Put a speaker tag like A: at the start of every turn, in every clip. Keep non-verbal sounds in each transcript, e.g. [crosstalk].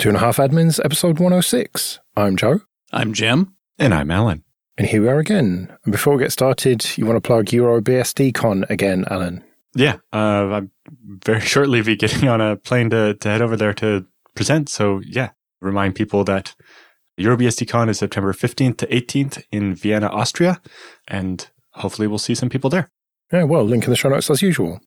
A: Two and a Half Admins, episode 106. I'm Joe.
B: I'm Jim.
C: And I'm Alan.
A: And here we are again. And before we get started, you want to plug EuroBSDCon again, Alan?
C: Yeah, uh, I'm very [laughs] shortly be getting on a plane to, to head over there to present. So yeah, remind people that EuroBSDCon is September 15th to 18th in Vienna, Austria. And hopefully we'll see some people there.
A: Yeah, well, link in the show notes as usual.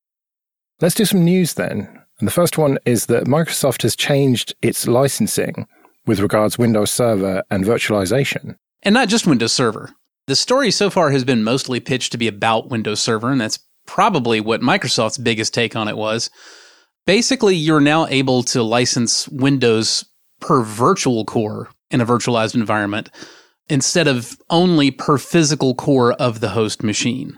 A: Let's do some news then. And the first one is that Microsoft has changed its licensing with regards Windows Server and virtualization.
B: And not just Windows Server. The story so far has been mostly pitched to be about Windows Server, and that's probably what Microsoft's biggest take on it was. Basically, you're now able to license Windows per virtual core in a virtualized environment instead of only per physical core of the host machine.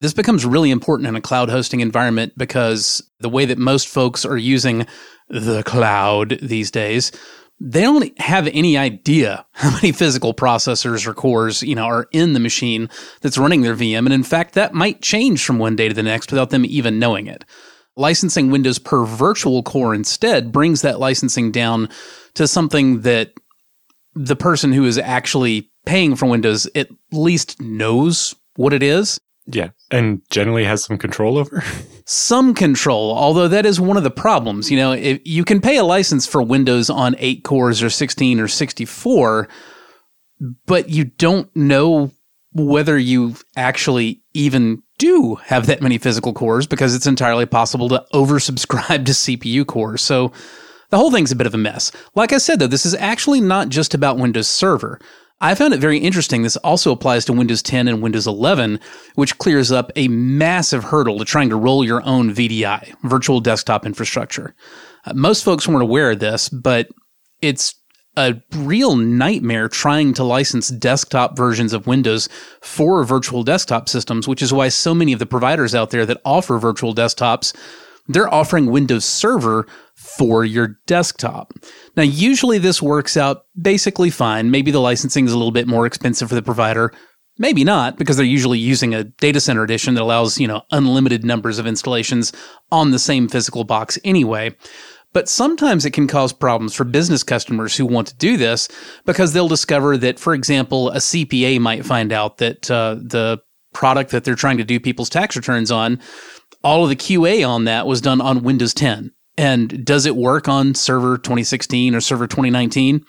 B: This becomes really important in a cloud hosting environment because the way that most folks are using the cloud these days, they don't have any idea [laughs] how many physical processors or cores, you know, are in the machine that's running their VM. And in fact, that might change from one day to the next without them even knowing it. Licensing Windows per virtual core instead brings that licensing down to something that the person who is actually paying for Windows at least knows what it is.
C: Yeah. And generally has some control over. [laughs]
B: some control, although that is one of the problems. You know, if you can pay a license for Windows on 8 cores or 16 or 64, but you don't know whether you actually even do have that many physical cores because it's entirely possible to oversubscribe [laughs] to CPU cores. So the whole thing's a bit of a mess. Like I said, though, this is actually not just about Windows Server. I found it very interesting. This also applies to Windows 10 and Windows 11, which clears up a massive hurdle to trying to roll your own VDI, virtual desktop infrastructure. Uh, most folks weren't aware of this, but it's a real nightmare trying to license desktop versions of Windows for virtual desktop systems, which is why so many of the providers out there that offer virtual desktops, they're offering Windows Server for your desktop. Now, usually this works out basically fine. Maybe the licensing is a little bit more expensive for the provider. Maybe not, because they're usually using a data center edition that allows, you know, unlimited numbers of installations on the same physical box anyway. But sometimes it can cause problems for business customers who want to do this because they'll discover that, for example, a CPA might find out that uh, the product that they're trying to do people's tax returns on, all of the QA on that was done on Windows 10. And does it work on server 2016 or server 2019?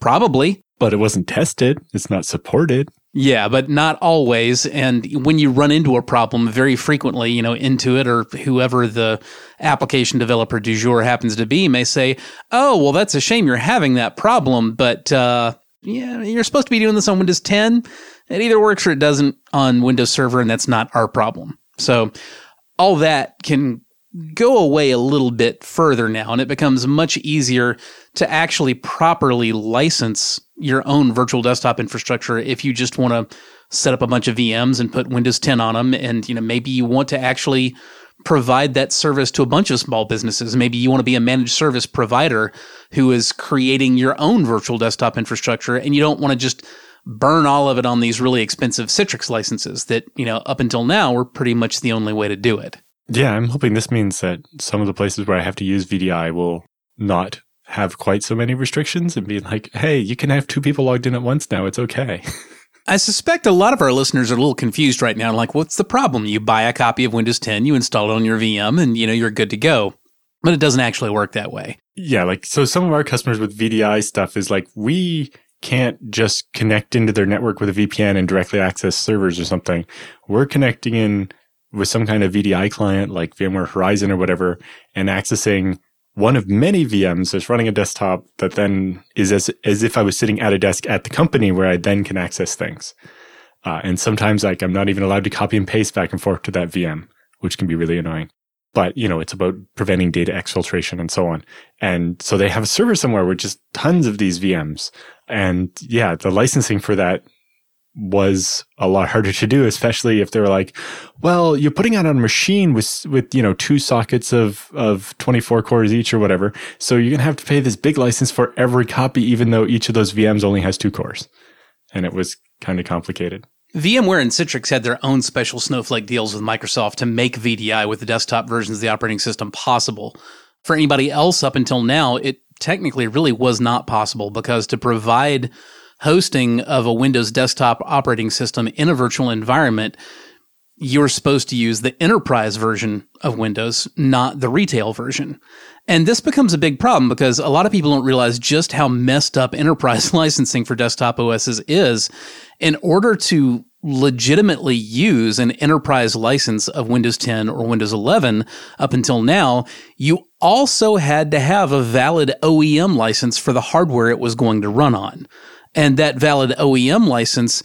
B: Probably.
C: But it wasn't tested. It's not supported.
B: Yeah, but not always. And when you run into a problem, very frequently, you know, Intuit or whoever the application developer du jour happens to be may say, oh, well, that's a shame you're having that problem, but uh, yeah, you're supposed to be doing this on Windows 10. It either works or it doesn't on Windows Server, and that's not our problem. So all that can go away a little bit further now, and it becomes much easier to actually properly license your own virtual desktop infrastructure if you just want to set up a bunch of VMs and put Windows 10 on them, and you know maybe you want to actually provide that service to a bunch of small businesses. Maybe you want to be a managed service provider who is creating your own virtual desktop infrastructure, and you don't want to just burn all of it on these really expensive Citrix licenses that, you know, up until now were pretty much the only way to do it.
C: Yeah, I'm hoping this means that some of the places where I have to use VDI will not have quite so many restrictions and be like, hey, you can have two people logged in at once now. It's okay. [laughs]
B: I suspect a lot of our listeners are a little confused right now. Like, what's the problem? You buy a copy of Windows 10, you install it on your VM, and you know you're good to go. But it doesn't actually work that way.
C: Yeah, like so some of our customers with VDI stuff is like we can't just connect into their network with a VPN and directly access servers or something. We're connecting in with some kind of VDI client like VMware Horizon or whatever and accessing one of many VMs that's running a desktop that then is as, as if I was sitting at a desk at the company where I then can access things. Uh, and sometimes like I'm not even allowed to copy and paste back and forth to that VM, which can be really annoying. But, you know, it's about preventing data exfiltration and so on. And so they have a server somewhere with just tons of these VMs. And yeah, the licensing for that was a lot harder to do, especially if they were like, well, you're putting it on a machine with, with, you know, two sockets of, of 24 cores each or whatever. So you're going to have to pay this big license for every copy, even though each of those VMs only has two cores. And it was kind of complicated.
B: VMware and Citrix had their own special Snowflake deals with Microsoft to make VDI with the desktop versions of the operating system possible. For anybody else up until now, it technically really was not possible because to provide hosting of a Windows desktop operating system in a virtual environment, you're supposed to use the enterprise version of Windows, not the retail version. And this becomes a big problem because a lot of people don't realize just how messed up enterprise [laughs] licensing for desktop OSs is. In order to legitimately use an enterprise license of Windows 10 or Windows 11 up until now, you also had to have a valid OEM license for the hardware it was going to run on. And that valid OEM license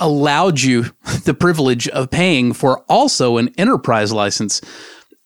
B: allowed you [laughs] the privilege of paying for also an enterprise license.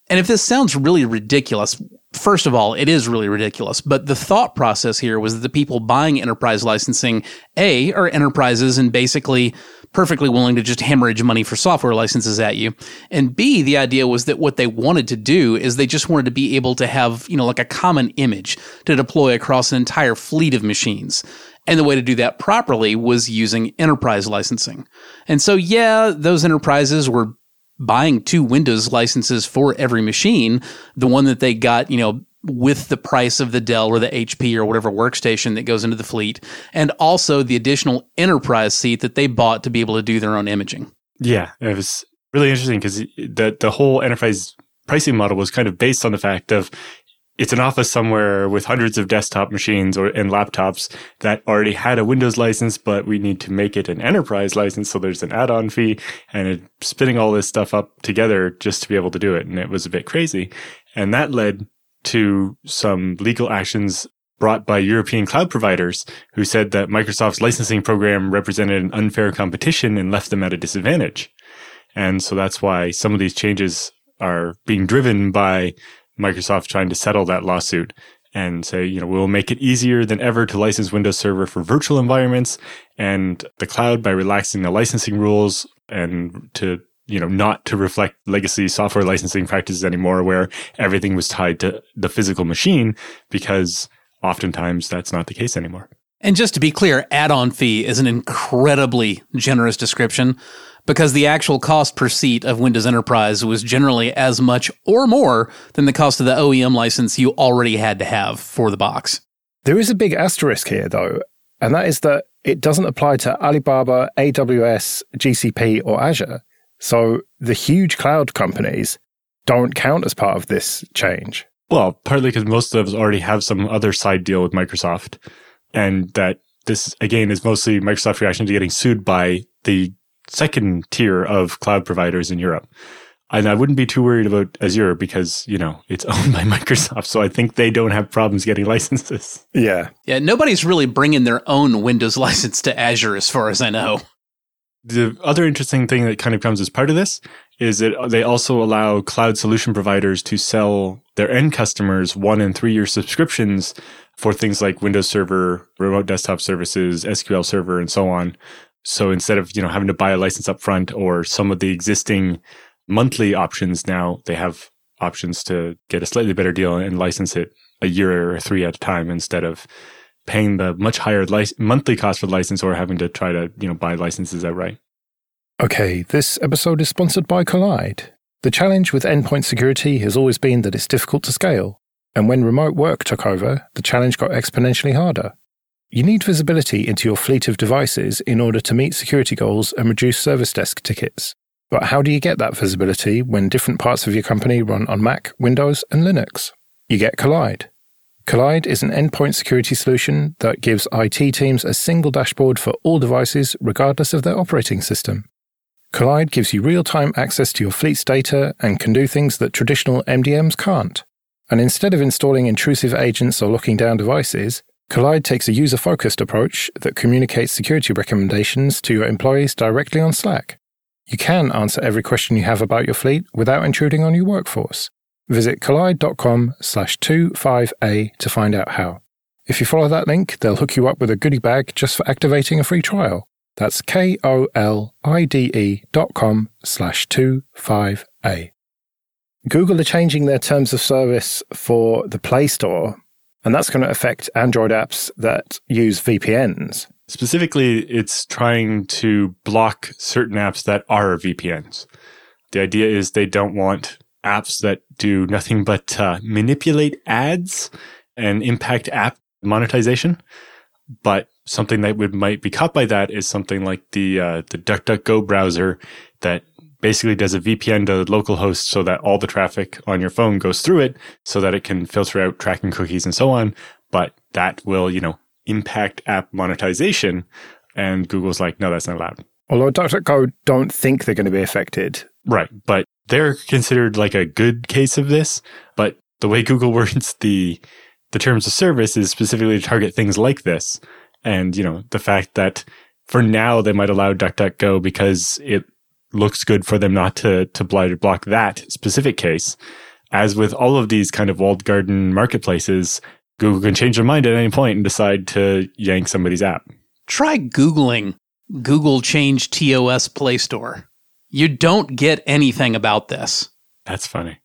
B: And if this sounds really ridiculous, first of all, it is really ridiculous. But the thought process here was that the people buying enterprise licensing, A, are enterprises and basically perfectly willing to just hemorrhage money for software licenses at you. And B, the idea was that what they wanted to do is they just wanted to be able to have, you know, like a common image to deploy across an entire fleet of machines. And the way to do that properly was using enterprise licensing. And so, yeah, those enterprises were buying two Windows licenses for every machine. The one that they got, you know, with the price of the Dell or the HP or whatever workstation that goes into the fleet, and also the additional enterprise seat that they bought to be able to do their own imaging.
C: Yeah, it was really interesting because the the whole enterprise pricing model was kind of based on the fact of it's an office somewhere with hundreds of desktop machines or and laptops that already had a Windows license, but we need to make it an enterprise license. So there's an add-on fee and it, spinning all this stuff up together just to be able to do it. And it was a bit crazy. And that led to some legal actions brought by European cloud providers who said that Microsoft's licensing program represented an unfair competition and left them at a disadvantage. And so that's why some of these changes are being driven by Microsoft trying to settle that lawsuit and say, you know, we'll make it easier than ever to license Windows Server for virtual environments and the cloud by relaxing the licensing rules and to, you know, not to reflect legacy software licensing practices anymore where everything was tied to the physical machine because oftentimes that's not the case anymore.
B: And just to be clear, add on fee is an incredibly generous description because the actual cost per seat of Windows Enterprise was generally as much or more than the cost of the OEM license you already had to have for the box.
A: There is a big asterisk here, though, and that is that it doesn't apply to Alibaba, AWS, GCP, or Azure. So the huge cloud companies don't count as part of this change.
C: Well, partly because most of us already have some other side deal with Microsoft, and that this again is mostly Microsoft reaction to getting sued by the second tier of cloud providers in Europe. And I wouldn't be too worried about Azure because, you know, it's [laughs] owned by Microsoft. So I think they don't have problems getting [laughs] licenses.
A: Yeah.
B: Yeah. Nobody's really bringing their own Windows [laughs] license to Azure, as far as I know.
C: The other interesting thing that kind of comes as part of this is that they also allow cloud solution providers to sell their end customers one and three year subscriptions for things like Windows Server, remote desktop services, SQL Server, and so on. So instead of, you know, having to buy a license up front or some of the existing monthly options now, they have options to get a slightly better deal and license it a year or three at a time instead of paying the much higher monthly cost for the license or having to try to, you know, buy licenses outright.
A: Okay, this episode is sponsored by Kolide. The challenge with endpoint security has always been that it's difficult to scale. And when remote work took over, the challenge got exponentially harder. You need visibility into your fleet of devices in order to meet security goals and reduce service desk tickets. But how do you get that visibility when different parts of your company run on Mac, Windows, and Linux? You get Kolide. Kolide is an endpoint security solution that gives IT teams a single dashboard for all devices, regardless of their operating system. Kolide gives you real time access to your fleet's data and can do things that traditional MDMs can't. And instead of installing intrusive agents or locking down devices, Kolide takes a user focused approach that communicates security recommendations to your employees directly on Slack. You can answer every question you have about your fleet without intruding on your workforce. Visit kolide.com slash 25A to find out how. If you follow that link, they'll hook you up with a goodie bag just for activating a free trial. That's K-O-L-I-D-E dot com slash 25A. Google are changing their terms of service for the Play Store and that's going to affect Android apps that use VPNs.
C: Specifically, it's trying to block certain apps that are VPNs. The idea is they don't want apps that do nothing but uh, manipulate ads and impact app monetization. But something that would might be caught by that is something like the uh, the DuckDuckGo browser that basically does a VPN to localhost so that all the traffic on your phone goes through it so that it can filter out tracking cookies and so on. But that will, you know, impact app monetization. And Google's like, no, that's not allowed.
A: Although DuckDuckGo don't think they're going to be affected.
C: Right. But they're considered like a good case of this. But the way Google [laughs] words the the terms of service is specifically to target things like this. And, you know, the fact that for now they might allow DuckDuckGo because it looks good for them not to, to block that specific case. As with all of these kind of walled garden marketplaces, Google can change their mind at any point and decide to yank somebody's app.
B: Try Googling Google change TOS Play Store. You don't get anything about this.
C: That's funny.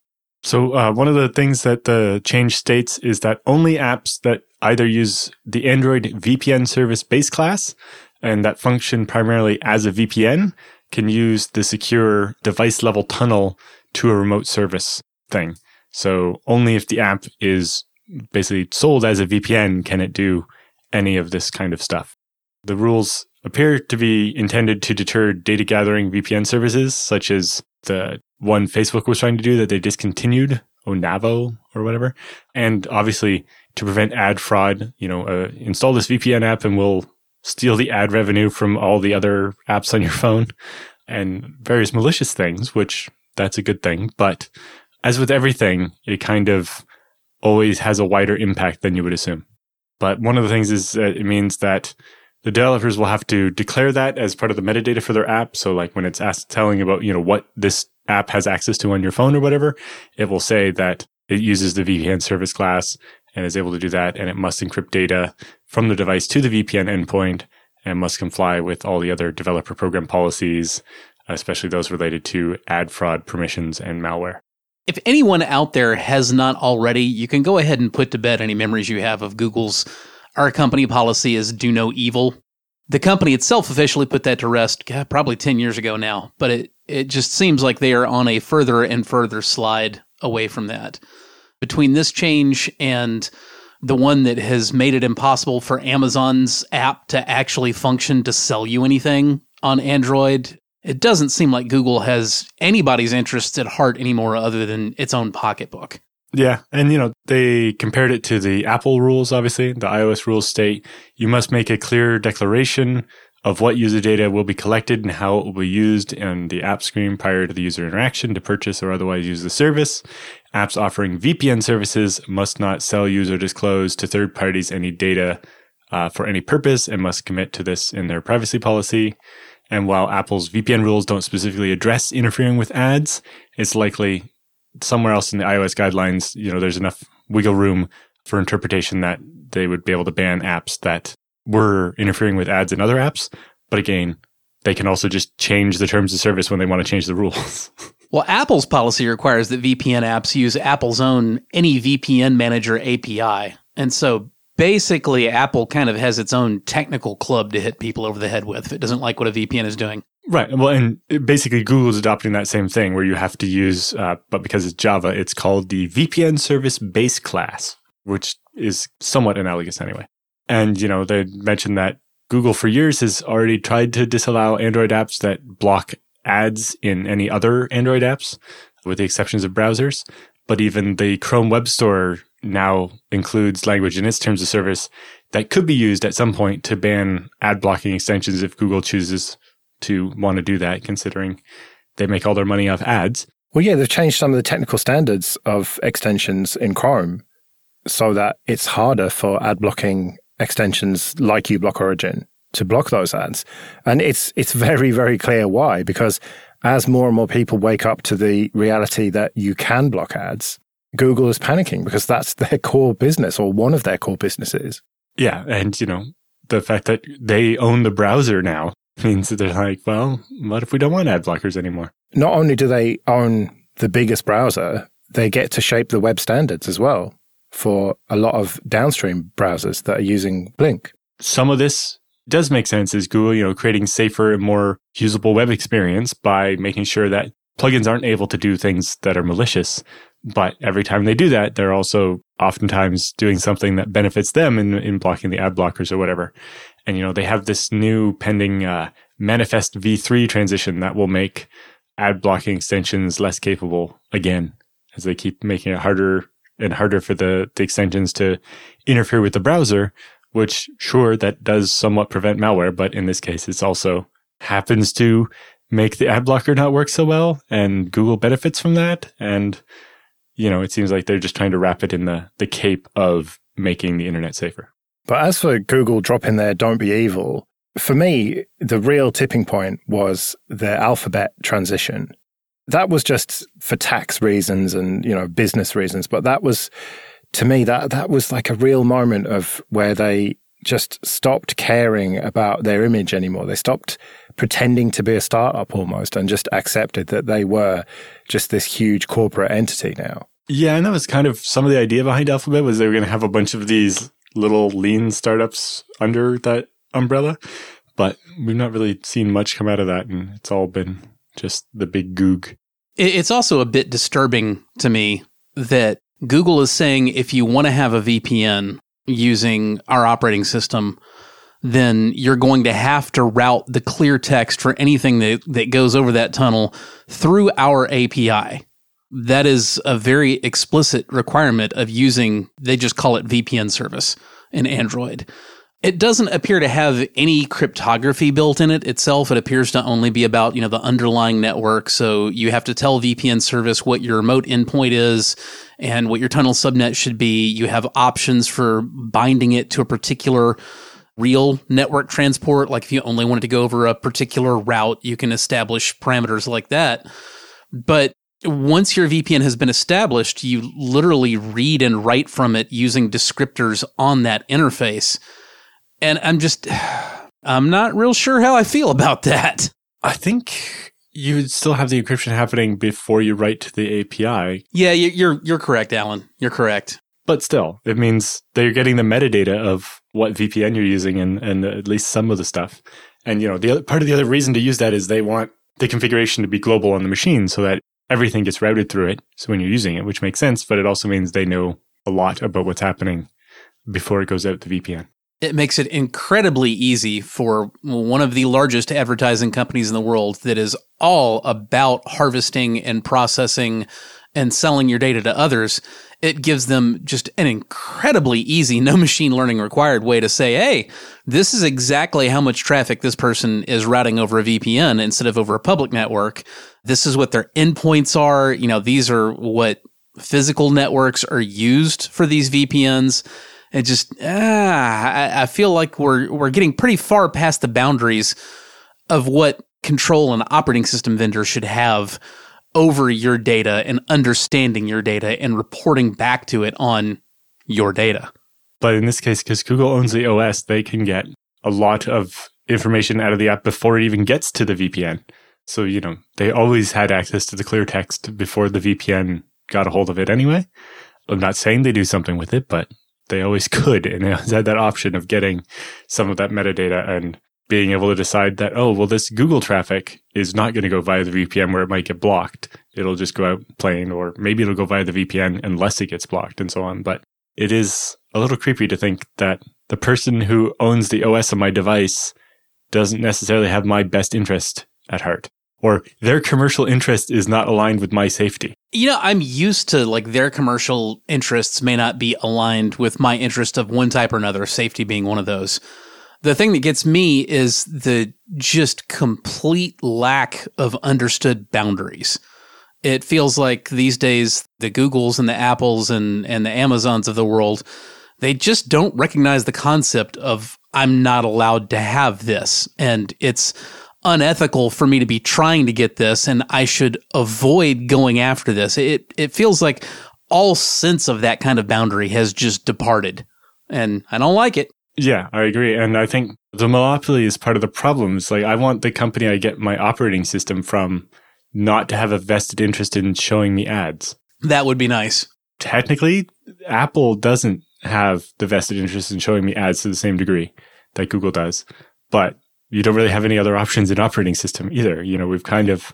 C: So, uh, one of the things that the change states is that only apps that either use the Android VPN service base class and that function primarily as a VPN can use the secure device level tunnel to a remote service thing. So, only if the app is basically sold as a VPN can it do any of this kind of stuff. The rules appear to be intended to deter data gathering VPN services, such as the one Facebook was trying to do that they discontinued, Onavo or whatever. And obviously to prevent ad fraud, you know, uh, install this VPN app and we'll steal the ad revenue from all the other apps on your phone and various malicious things, which that's a good thing. But as with everything, it kind of always has a wider impact than you would assume. But one of the things is it means that the developers will have to declare that as part of the metadata for their app. So like when it's asked telling about, you know, what this app has access to on your phone or whatever, it will say that it uses the VPN service class and is able to do that. And it must encrypt data from the device to the VPN endpoint and must comply with all the other developer program policies, especially those related to ad fraud permissions and malware.
B: If anyone out there has not already, you can go ahead and put to bed any memories you have of Google's our company policy is do no evil. The company itself officially put that to rest God, probably 10 years ago now, but it, it just seems like they are on a further and further slide away from that. Between this change and the one that has made it impossible for Amazon's app to actually function to sell you anything on Android, it doesn't seem like Google has anybody's interests at heart anymore other than its own pocketbook.
C: Yeah. And, you know, they compared it to the Apple rules, obviously. The iOS rules state you must make a clear declaration of what user data will be collected and how it will be used in the app screen prior to the user interaction to purchase or otherwise use the service. Apps offering VPN services must not sell, use, or disclose to third parties any data uh, for any purpose and must commit to this in their privacy policy. And while Apple's VPN rules don't specifically address interfering with ads, it's likely somewhere else in the iOS guidelines, you know, there's enough wiggle room for interpretation that they would be able to ban apps that were interfering with ads in other apps. But again, they can also just change the terms of service when they want to change the rules. [laughs]
B: well, Apple's policy requires that VPN apps use Apple's own NEVPNManager API. And so basically, Apple kind of has its own technical club to hit people over the head with if it doesn't like what a VPN is doing.
C: Right. Well, and basically Google's adopting that same thing where you have to use, uh, but because it's Java, it's called the VPN service base class, which is somewhat analogous anyway. And, you know, they mentioned that Google for years has already tried to disallow Android apps that block ads in any other Android apps, with the exceptions of browsers. But even the Chrome Web Store now includes language in its terms of service that could be used at some point to ban ad blocking extensions if Google chooses to want to do that, considering they make all their money off ads.
A: Well, yeah, they've changed some of the technical standards of extensions in Chrome so that it's harder for ad blocking extensions like uBlock Origin to block those ads. And it's it's very, very clear why, because as more and more people wake up to the reality that you can block ads, Google is panicking because that's their core business or one of their core businesses.
C: Yeah. And, you know, the fact that they own the browser now [laughs] means that they're like, well, what if we don't want ad blockers anymore?
A: Not only do they own the biggest browser, they get to shape the web standards as well for a lot of downstream browsers that are using Blink.
C: Some of this does make sense is Google, you know, creating safer and more usable web experience by making sure that plugins aren't able to do things that are malicious. But every time they do that, they're also oftentimes doing something that benefits them in, in blocking the ad blockers or whatever. And, you know, they have this new pending uh, manifest v3 transition that will make ad blocking extensions less capable again as they keep making it harder and harder for the, the extensions to interfere with the browser, which sure, that does somewhat prevent malware, but in this case, it's also happens to make the ad blocker not work so well. And Google benefits from that. And, you know, it seems like they're just trying to wrap it in the, the cape of making the internet safer.
A: But as for Google dropping their don't be evil, for me, the real tipping point was the alphabet transition. That was just for tax reasons and, you know, business reasons. But that was, to me, that, that was like a real moment of where they just stopped caring about their image anymore. They stopped pretending to be a startup almost and just accepted that they were just this huge corporate entity now.
C: Yeah, and that was kind of some of the idea behind Alphabet was they were going to have a bunch of these little lean startups under that umbrella, but we've not really seen much come out of that, and it's all been just the big goog.
B: It's also a bit disturbing to me that Google is saying if you want to have a VPN using our operating system, then you're going to have to route the clear text for anything that, that goes over that tunnel through our API. That is a very explicit requirement of using, they just call it VPN service in Android. It doesn't appear to have any cryptography built in it itself. It appears to only be about, you know, the underlying network. So you have to tell VPN service what your remote endpoint is and what your tunnel subnet should be. You have options for binding it to a particular real network transport. Like if you only wanted to go over a particular route, you can establish parameters like that. But once your VPN has been established, you literally read and write from it using descriptors on that interface. And I'm just, I'm not real sure how I feel about that.
C: I think you would still have the encryption happening before you write to the API.
B: Yeah, you're you're correct, Alan. You're correct.
C: But still, it means that you're getting the metadata of what VPN you're using and, and at least some of the stuff. And you know, the other part of the other reason to use that is they want the configuration to be global on the machine so that everything gets routed through it. So when you're using it, which makes sense, but it also means they know a lot about what's happening before it goes out the VPN.
B: It makes it incredibly easy for one of the largest advertising companies in the world that is all about harvesting and processing and selling your data to others. It gives them just an incredibly easy, [laughs] no machine learning required way to say, hey, this is exactly how much traffic this person is routing over a VPN instead of over a public network. This is what their endpoints are. You know, these are what physical networks are used for these VPNs it just ah, I, I feel like we're we're getting pretty far past the boundaries of what control an operating system vendor should have over your data and understanding your data and reporting back to it on your data.
C: But in this case, because Google owns the OS, they can get a lot of information out of the app before it even gets to the VPN. So, you know, they always had access to the clear text before the VPN got a hold of it anyway. I'm not saying they do something with it, but they always [laughs] could. And they had that option of getting some of that metadata and being able to decide that, oh, well, this Google traffic is not going to go via the VPN where it might get blocked. It'll just go out plain, or maybe it'll go via the VPN unless it gets blocked and so on. But it is a little creepy to think that the person who owns the OS of my device doesn't necessarily have my best interest at heart or their commercial interest is not aligned with my safety.
B: You know, I'm used to like their commercial interests may not be aligned with my interest of one type or another, safety being one of those. The thing that gets me is the just complete lack of understood boundaries. It feels like these days the Googles and the Apples and, and the Amazons of the world, they just don't recognize the concept of I'm not allowed to have this. And it's unethical for me to be trying to get this and I should avoid going after this. It it feels like all sense of that kind of boundary has just departed and I don't like it.
C: Yeah, I agree. And I think the monopoly is part of the problem. It's like I want the company I get my operating system from not to have a vested interest in showing me ads.
B: That would be nice.
C: Technically, Apple doesn't have the vested interest in showing me ads to the same degree that Google does. But you don't really have any other options in operating system either. You know, we've kind of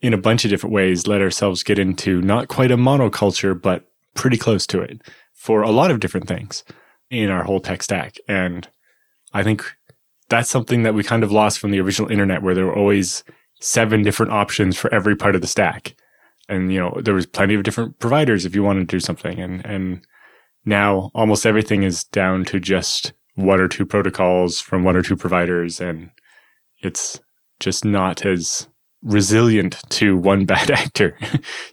C: in a bunch of different ways, let ourselves get into not quite a monoculture, but pretty close to it for a lot of different things in our whole tech stack. And I think that's something that we kind of lost from the original internet where there were always seven different options for every part of the stack. And, you know, there was plenty of different providers if you wanted to do something. And, and now almost everything is down to just one or two protocols from one or two providers. And it's just not as resilient to one [laughs] bad actor.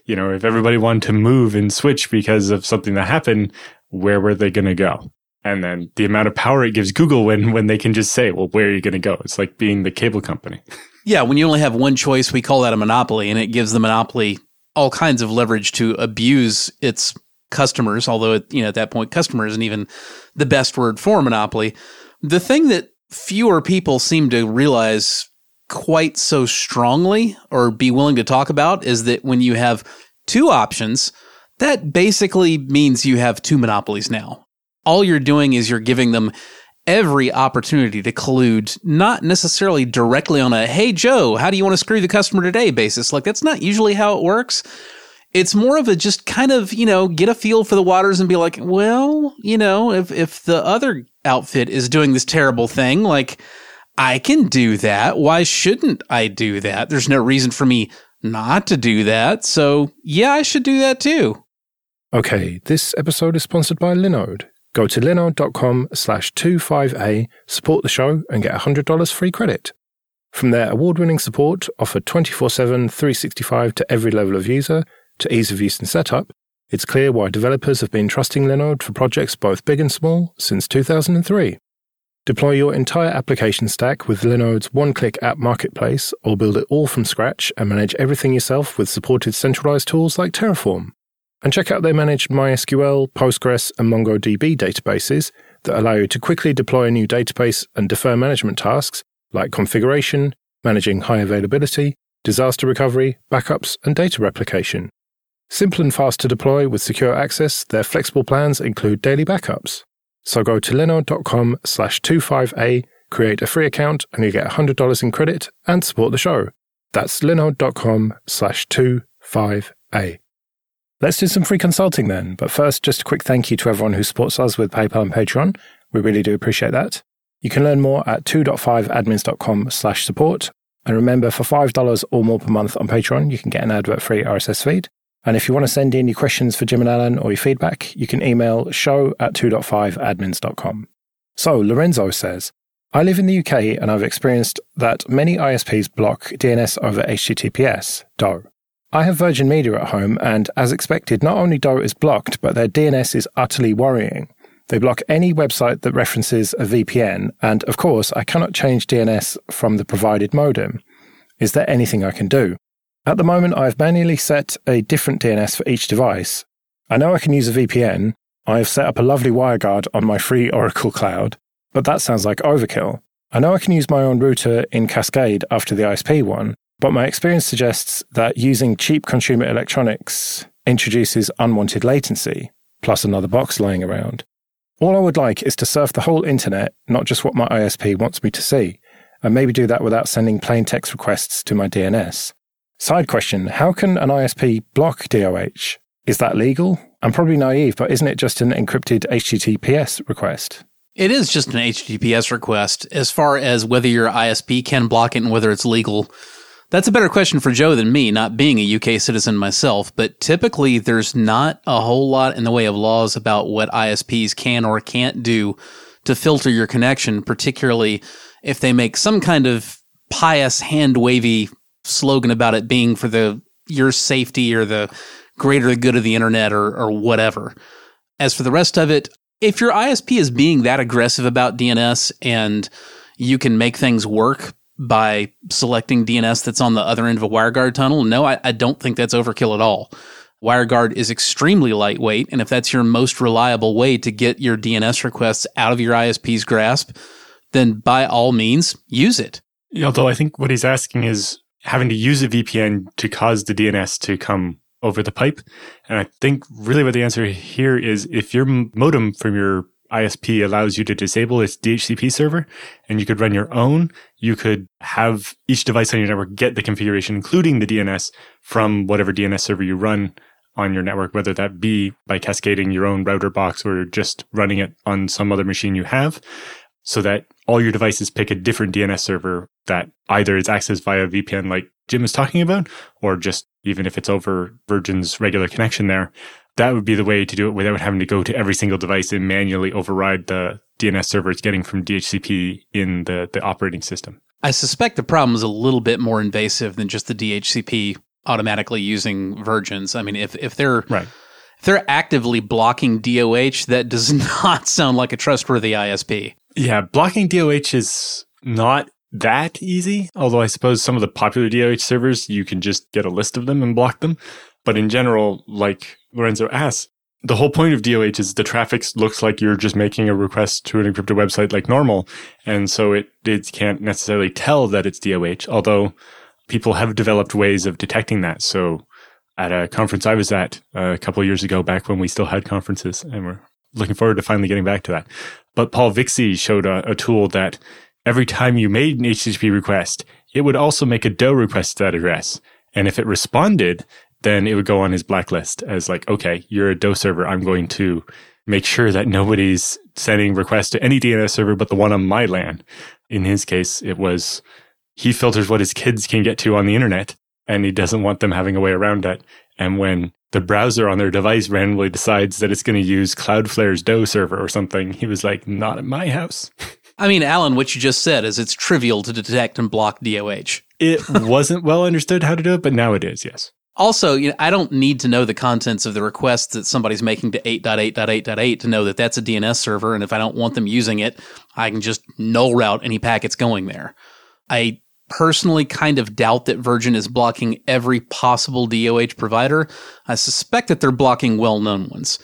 C: you know, if everybody wanted to move and switch because of something that happened, where were they going to go? And then the amount of power it gives Google when when they can just say, "Well, where are you going to go?" It's like being the cable company. [laughs]
B: Yeah, when you only have one choice, we call that a monopoly, and it gives the monopoly all kinds of leverage to abuse its customers. Although, you know, at that point, customer isn't even the best word for monopoly. The thing that fewer people seem to realize quite so strongly or be willing to talk about is that when you have two options, that basically means you have two monopolies now. All you're doing is you're giving them every opportunity to collude, not necessarily directly on a, hey, Joe, how do you want to screw the customer today basis? Like, that's not usually how it works. It's more of a just kind of, you know, get a feel for the waters and be like, well, you know, if, if the other outfit is doing this terrible thing, like, I can do that. Why shouldn't I do that? There's no reason for me not to do that. So, yeah, I should do that too.
A: Okay, this episode is sponsored by Linode. Go to linode.com slash 25A, support the show, and get $100 free credit. From their award winning support, offered 24 7, 365 to every level of user, to ease of use and setup, it's clear why developers have been trusting Linode for projects both big and small since 2003. Deploy your entire application stack with Linode's one click app marketplace, or build it all from scratch and manage everything yourself with supported centralized tools like Terraform. And check out their managed MySQL, Postgres, and MongoDB databases that allow you to quickly deploy a new database and defer management tasks like configuration, managing high availability, disaster recovery, backups, and data replication. Simple and fast to deploy with secure access, their flexible plans include daily backups. So go to linode.com slash 25A, create a free account, and you get $100 in credit and support the show. That's linode.com slash 25A. Let's do some free consulting then. But first, just a quick thank you to everyone who supports us with PayPal and Patreon. We really do appreciate that. You can learn more at 2.5admins.com slash support. And remember, for $5 or more per month on Patreon, you can get an advert-free RSS feed. And if you want to send in your questions for Jim and Alan or your feedback, you can email show at 2.5admins.com. So, Lorenzo says, I live in the UK and I've experienced that many ISPs block DNS over HTTPS, DOH. I have Virgin Media at home, and as expected, not only DOH is blocked, but their DNS is utterly worrying. They block any website that references a VPN, and of course, I cannot change DNS from the provided modem. Is there anything I can do? At the moment, I've manually set a different DNS for each device. I know I can use a VPN. I have set up a lovely WireGuard on my free Oracle cloud, but that sounds like overkill. I know I can use my own router in Cascade after the ISP one, but my experience suggests that using cheap consumer electronics introduces unwanted latency, plus another box lying around. All I would like is to surf the whole internet, not just what my ISP wants me to see, and maybe do that without sending plain text requests to my DNS. Side question How can an ISP block DOH? Is that legal? I'm probably naive, but isn't it just an encrypted HTTPS request?
B: It is just an HTTPS request. As far as whether your ISP can block it and whether it's legal, that's a better question for Joe than me, not being a UK citizen myself. But typically, there's not a whole lot in the way of laws about what ISPs can or can't do to filter your connection, particularly if they make some kind of pious hand wavy slogan about it being for the your safety or the greater good of the internet or or whatever. As for the rest of it, if your ISP is being that aggressive about DNS and you can make things work by selecting DNS that's on the other end of a WireGuard tunnel, no, I, I don't think that's overkill at all. WireGuard is extremely lightweight, and if that's your most reliable way to get your DNS requests out of your ISP's grasp, then by all means, use it.
C: Although I think what he's asking is having to use a VPN to cause the DNS to come over the pipe. And I think really what the answer here is if your modem from your ISP allows you to disable its DHCP server and you could run your own. You could have each device on your network get the configuration, including the DNS from whatever DNS server you run on your network, whether that be by cascading your own router box or just running it on some other machine you have so that all your devices pick a different DNS server that either is accessed via VPN like Jim is talking about, or just even if it's over Virgin's regular connection there, that would be the way to do it without having to go to every single device and manually override the DNS server it's getting from DHCP in the, the operating system.
B: I suspect the problem is a little bit more invasive than just the DHCP automatically using Virgins. I mean, if if they're
C: right.
B: They're actively blocking DOH, that does [laughs] not sound like a trustworthy ISP.
C: Yeah, blocking DOH is not that easy. Although I suppose some of the popular DOH servers, you can just get a list of them and block them. But in general, like Lorenzo asks, the whole point of DOH is the traffic looks like you're just making a request to an encrypted website like normal. And so it, it can't necessarily tell that it's DOH, although people have developed ways of detecting that. So at a conference I was at uh, a couple years ago, back when we still had conferences, and we're looking forward to finally getting back to that. But Paul Vixie showed a, a tool that every time you made an HTTP request, it would also make a DOH request to that address. And if it responded, then it would go on his blacklist as like, okay, you're a DOH server. I'm going to make sure that nobody's sending requests to any DNS server but the one on my LAN. In his case, it was he filters what his kids can get to on the internet and he doesn't want them having a way around it. And when the browser on their device randomly decides that it's going to use Cloudflare's DOH server or something, he was like, not at my house. [laughs]
B: I mean, Alan, what you just said is it's trivial to detect and block DOH.
C: It wasn't well understood how to do it, but now it is, yes.
B: Also, you know, I don't need to know the contents of the requests that somebody's making to 8.8.8.8 to know that that's a DNS server. And if I don't want them using it, I can just null route any packets going there. I personally kind of doubt that Virgin is blocking every possible DOH provider. I suspect that they're blocking well known ones.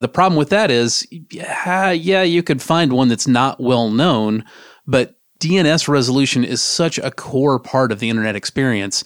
B: The problem with that is, yeah, yeah, you could find one that's not well known, but DNS resolution is such a core part of the internet experience.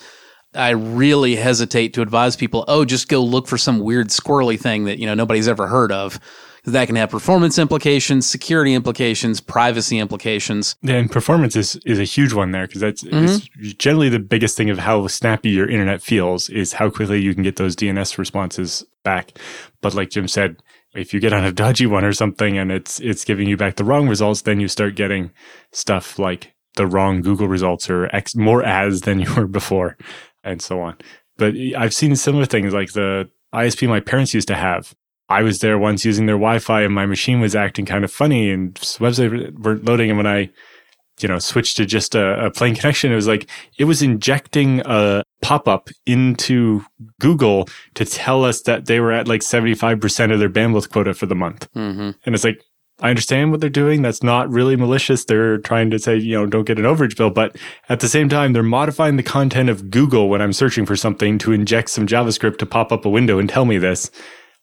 B: I really hesitate to advise people, oh, just go look for some weird squirrely thing that, you know, nobody's ever heard of that can have performance implications, security implications, privacy implications.
C: Yeah, and performance is, is a huge one there because that's mm-hmm. generally the biggest thing of how snappy your internet feels is how quickly you can get those DNS responses back. But like Jim said, if you get on a dodgy one or something and it's it's giving you back the wrong results, then you start getting stuff like the wrong Google results or X more ads than [laughs] you were before, and so on. But I've seen similar things like the ISP my parents used to have I was there once using their Wi-Fi and my machine was acting kind of funny and websites weren't loading. And when I, you know, switched to just a, a plain [laughs] connection, it was like it was injecting a pop-up into Google to tell us that they were at like 75% of their bandwidth quota for the month. Mm-hmm. And it's like, I understand what they're doing. That's not really malicious. They're trying to say, you know, don't get an overage bill. But at the same time, they're modifying the content of Google when I'm searching for something to inject some JavaScript to pop up a window and tell me this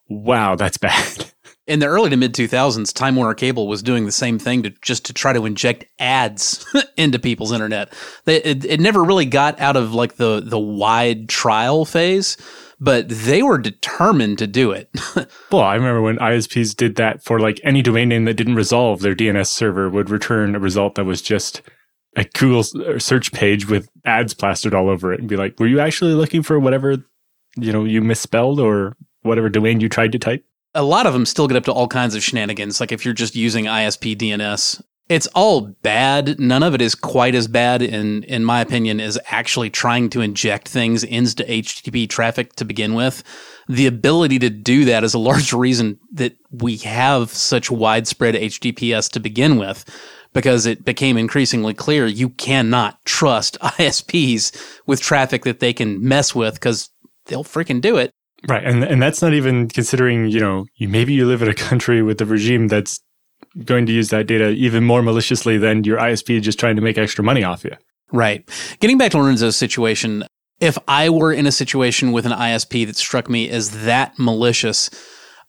C: wow, that's bad.
B: In the early to mid 2000s, Time Warner Cable was doing the same thing to just to try to inject ads [laughs] into people's internet. They, it, it never really got out of like the the wide trial phase, but they were determined to do it. [laughs]
C: well, I remember when ISPs did that for like any domain name that didn't resolve, their DNS server would return a result that was just a Google uh, search page with ads plastered all over it and be like, were you actually looking for whatever, you know, you misspelled or whatever domain you tried to type?
B: A lot of them still get up to all kinds of shenanigans. Like if you're just using ISP DNS, it's all bad. None of it is quite as bad, in in my opinion, as actually trying to inject things into HTTP traffic to begin with. The ability to do that is a large reason that we have such widespread HTTPS to begin with, because it became increasingly clear you cannot trust [laughs] ISPs with traffic that they can mess with because they'll freaking do it.
C: Right. And and that's not even considering, you know, you maybe you live in a country with a regime that's going to use that data even more maliciously than your ISP just trying to make extra money off you.
B: Right. Getting back to Lorenzo's situation, if I were in a situation with an ISP that struck me as that malicious,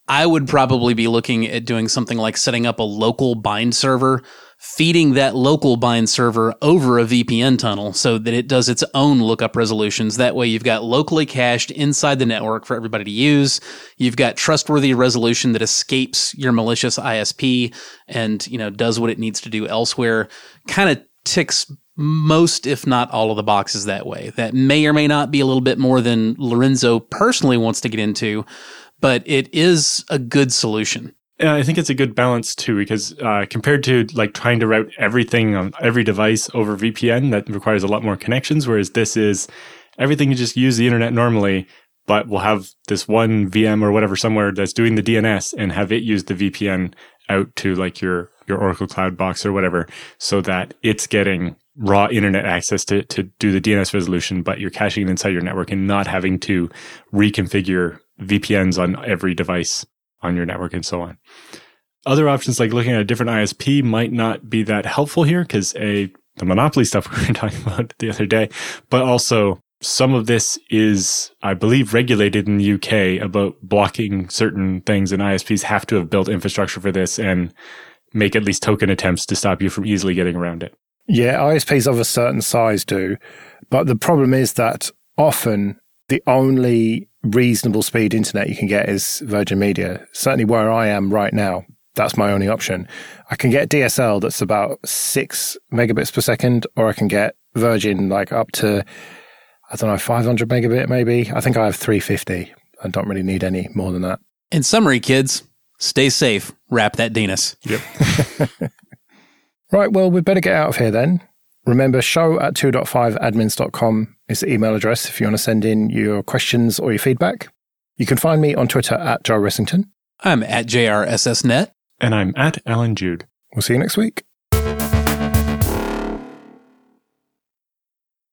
B: I would probably be looking at doing something like setting up a local bind server feeding that local bind server over a VPN tunnel so that it does its own lookup resolutions. That way you've got locally cached inside the network for everybody to use. You've got trustworthy resolution that escapes your malicious ISP and, you know, does what it needs to do elsewhere. Kind of ticks most, if not all of the boxes that way. That may or may not be a little bit more than Lorenzo personally wants to get into, but it is a good solution.
C: I think it's a good balance too, because uh, compared to like trying to route everything on every device over VPN, that requires a lot more connections. Whereas this is everything you just use the internet normally, but we'll have this one VM or whatever somewhere that's doing the DNS and have it use the VPN out to like your your Oracle Cloud box or whatever, so that it's getting raw internet access to to do the DNS resolution, but you're caching it inside your network and not having to reconfigure VPNs on every device on your network and so on. Other options like looking at a different ISP might not be that helpful here because a the monopoly stuff [laughs] we were talking about the other day, but also some of this is, I believe, regulated in the UK about blocking certain things, and ISPs have to have built infrastructure for this and make at least token attempts to stop you from easily getting around it.
A: Yeah, ISPs of a certain size do, but the problem is that often the only reasonable speed internet you can get is Virgin Media. Certainly where I am right now, that's my only option. I can get DSL that's about six megabits per second, or I can get Virgin like up to, I don't know, 500 megabit maybe. I think I have 350. I don't really need any more than that.
B: In summary, kids, stay safe. Wrap that DNS.
C: Yep. [laughs]
A: right. Well, we'd better get out of here then. Remember, show at 2.5admins.com is the email address if you want to send in your questions or your feedback. You can find me on Twitter at Joe Ressington.
B: I'm at JRSSNet.
C: And I'm at Allan Jude.
A: We'll see you next week.